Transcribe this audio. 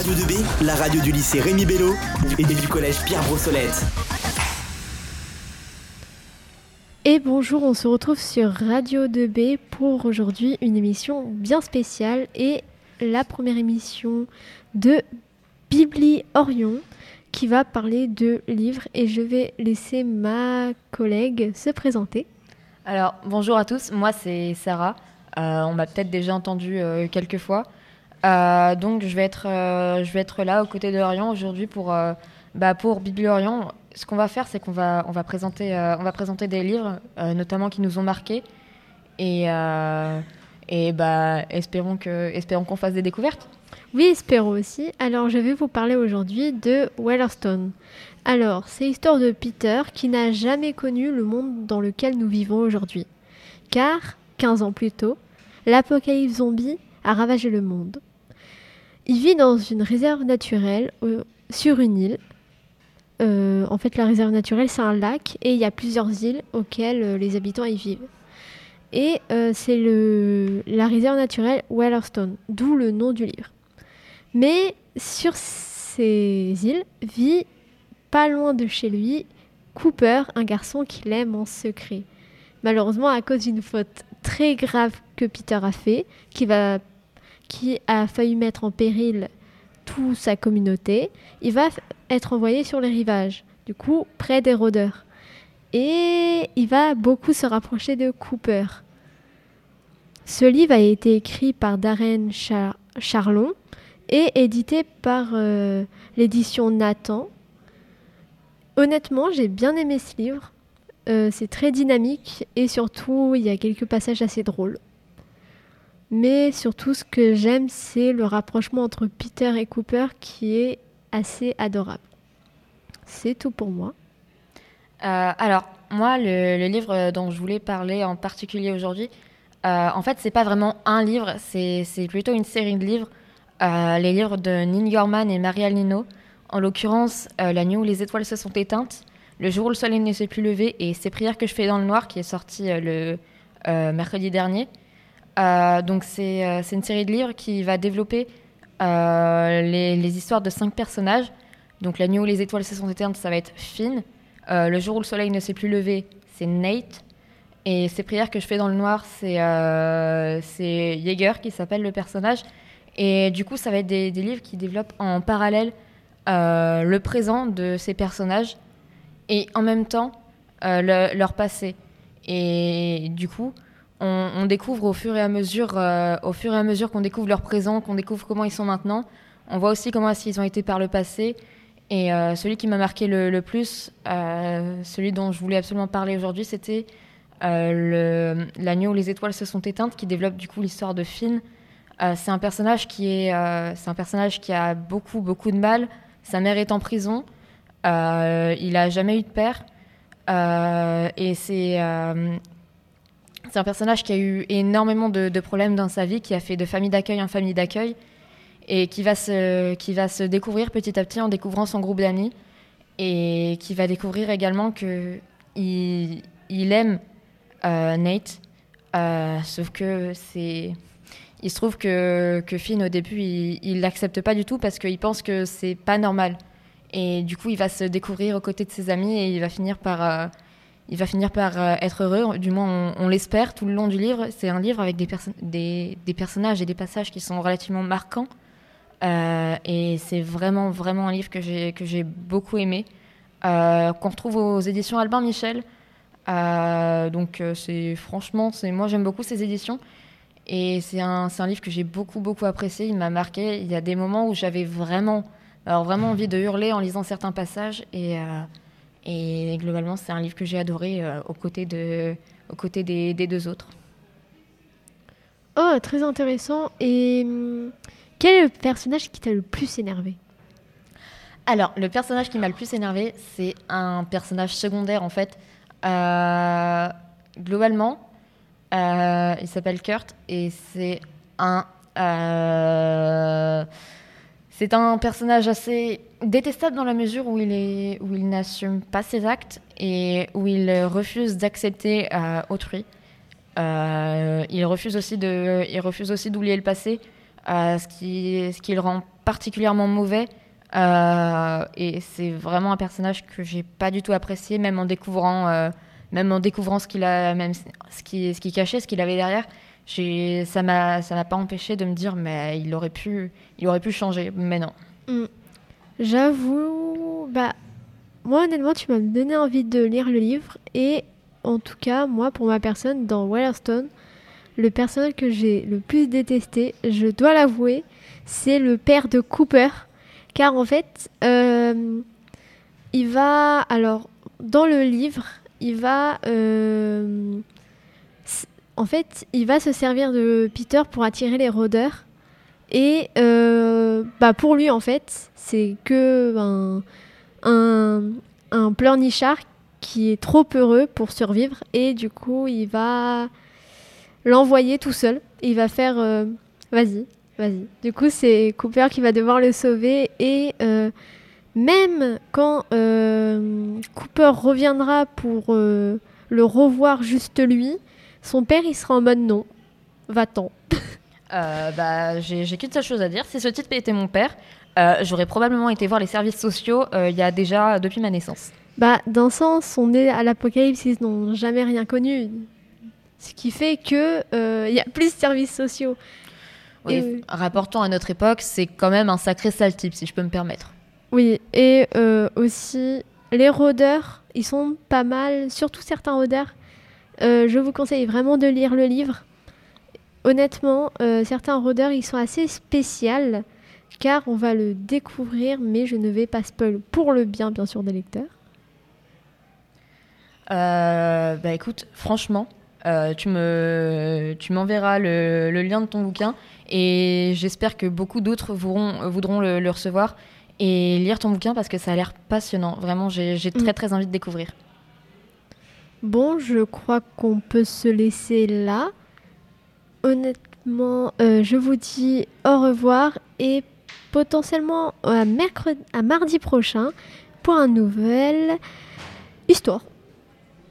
Radio 2B, la radio du lycée Rémi Bello et du collège Pierre Brossolette. Et bonjour, on se retrouve sur Radio 2B pour aujourd'hui une émission bien spéciale et la première émission de Bibli Orion qui va parler de livres et je vais laisser ma collègue se présenter. Alors bonjour à tous, moi c'est Sarah, euh, on m'a peut-être déjà entendu euh, quelques fois. Euh, donc je vais, être, je vais être là aux côtés de Orion aujourd'hui pour, bah, pour Bibli Orion ce qu'on va faire, c'est qu'on va, on va, présenter, euh, va présenter des livres, euh, notamment qui nous ont marqués. Et, euh, et bah, espérons qu'on espérons qu'on fasse des découvertes. Oui, espérons aussi. Alors, je vais vous parler aujourd'hui de Wellerstone. Alors, c'est l'histoire de Peter qui n'a jamais connu le monde dans lequel nous vivons aujourd'hui. Car, 15 ans plus tôt, l'apocalypse zombie a ravagé le monde. Il vit dans une réserve naturelle sur une île euh, en fait, la réserve naturelle, c'est un lac et il y a plusieurs îles auxquelles euh, les habitants y vivent. Et euh, c'est la réserve naturelle Wellerstone, d'où le nom du livre. Mais sur ces îles vit, pas loin de chez lui, Cooper, un garçon qu'il aime en secret. Malheureusement, à cause d'une faute très grave que Peter a fait, qui, va, qui a failli mettre en péril toute sa communauté, il va être envoyé sur les rivages, du coup près des rôdeurs. Et il va beaucoup se rapprocher de Cooper. Ce livre a été écrit par Darren Charlon et édité par euh, l'édition Nathan. Honnêtement, j'ai bien aimé ce livre. Euh, c'est très dynamique et surtout, il y a quelques passages assez drôles. Mais surtout, ce que j'aime, c'est le rapprochement entre Peter et Cooper qui est assez adorable. C'est tout pour moi. Euh, alors, moi, le, livre dont je voulais parler en particulier aujourd'hui, euh, en fait, c'est pas vraiment un livre, c'est plutôt une série de livres. Euh, les livres de Neil Gorman et Marielle Nino. En l'occurrence, La nuit où les étoiles se sont éteintes, Le jour où le soleil ne s'est plus levé et Ces prières que je fais dans le noir, qui est sorti le mercredi dernier. Donc, c'est une série de livres qui va développer les, les, histoires de cinq personnages donc la nuit où les étoiles se sont éteintes, ça va être Finn. Euh, le jour où le soleil ne s'est plus levé, c'est Nate. Et ces prières que je fais dans le noir, c'est euh, Jaeger qui s'appelle le personnage. Et du coup, ça va être des, livres qui développent en parallèle euh, le présent de ces personnages et en même temps euh, leur passé. Et du coup, on, découvre au fur et à mesure, au fur et à mesure qu'on découvre leur présent, qu'on découvre comment ils sont maintenant, on voit aussi comment ils ont été par le passé et euh, celui qui m'a marqué le, plus, euh, celui dont je voulais absolument parler aujourd'hui, c'était euh, La nuit où les étoiles se sont éteintes, qui développe du coup l'histoire de Finn. c'est un personnage qui est, c'est un personnage qui a beaucoup beaucoup de mal. Sa mère est en prison. il a jamais eu de père. et c'est c'est un personnage qui a eu énormément de, problèmes dans sa vie, qui a fait de famille d'accueil en famille d'accueil et qui va, se, qui va se découvrir petit à petit en découvrant son groupe d'amis et qui va découvrir également que il, il aime euh, Nate, euh, sauf que c'est il se trouve que, que Finn au début il l'accepte pas du tout parce qu'il pense que c'est pas normal. Et du coup il va se découvrir aux côtés de ses amis et il va finir par euh, il va finir par être heureux, du moins on, l'espère tout le long du livre. C'est un livre avec des, personnages et des passages qui sont relativement marquants. Euh, et c'est vraiment, vraiment un livre que j'ai, j'ai beaucoup aimé, euh, qu'on retrouve aux éditions Albin Michel. Euh, donc, c'est franchement, moi j'aime beaucoup ces éditions. Et c'est un, un livre que j'ai beaucoup, beaucoup apprécié. Il m'a marqué. Il y a des moments où j'avais vraiment, vraiment envie de hurler en lisant certains passages. Et, et globalement, c'est un livre que j'ai adoré aux côtés, de, aux côtés des, des deux autres. Oh, très intéressant. Et. Hum, quel est le personnage qui t'a le plus énervé? Alors, le personnage qui m'a le plus énervé, c'est un personnage secondaire en fait. Euh, globalement, euh, il s'appelle Kurt et c'est un. Euh, c'est un personnage assez détestable dans la mesure où il, n'assume pas ses actes et où il refuse d'accepter autrui. il refuse aussi de, il refuse aussi d'oublier le passé. Euh, ce qui le rend particulièrement mauvais. Euh, et c'est vraiment un personnage que j'ai pas du tout apprécié, même en découvrant, euh, même en découvrant ce qu'il a, même ce qui, ce qui cachait, ce qu'il avait derrière. Ça m'a, ça m'a pas empêché de me dire, mais il aurait pu, il aurait pu changer, mais non. Mm. J'avoue, bah, moi honnêtement, tu m'as donné envie de lire le livre et en tout cas, moi, pour ma personne, dans Wilderstone, le personnage que j'ai le plus détesté, je dois l'avouer, c'est le père de Cooper. Car en fait, euh, il va. Alors, dans le livre, il va. euh, en fait, il va se servir de Peter pour attirer les rôdeurs. Et euh, bah pour lui, en fait, c'est que ben, un, pleurnichard qui est trop heureux pour survivre. Et du coup, il va l'envoyer tout seul. Il va faire euh, vas-y, vas-y. Du coup, c'est Cooper qui va devoir le sauver. Et euh, même quand Cooper reviendra pour le revoir juste lui, son père il sera en mode non, va-t'en. Euh, bah, j'ai qu'une seule chose à dire. Si ce type était mon père, euh, j'aurais probablement été voir les services sociaux euh, il y a déjà depuis ma naissance. Bah, d'un sens, on est à l'apocalypse, ils n'ont jamais rien connu. Ce qui fait que euh, il y a plus de services sociaux. Oui, Et. Rapportant à notre époque, c'est quand même un sacré sale type, si je peux me permettre. Oui, et aussi les rôdeurs, ils sont pas mal, surtout certains rôdeurs. Euh, je vous conseille vraiment de lire le livre. Honnêtement, euh, certains rôdeurs, ils sont assez spéciaux, car on va le découvrir, mais je ne vais pas spoil pour le bien, bien sûr, des lecteurs. Euh, bah écoute, franchement, euh, tu me, tu m'enverras le, le lien de ton bouquin et j'espère que beaucoup d'autres voudront, voudront le, le recevoir et lire ton bouquin parce que ça a l'air passionnant. Vraiment, j'ai j'ai très Mm. très envie de découvrir. Bon, je crois qu'on peut se laisser là. Honnêtement, euh, je vous dis au revoir et potentiellement à, à mardi prochain pour un nouvel histoire.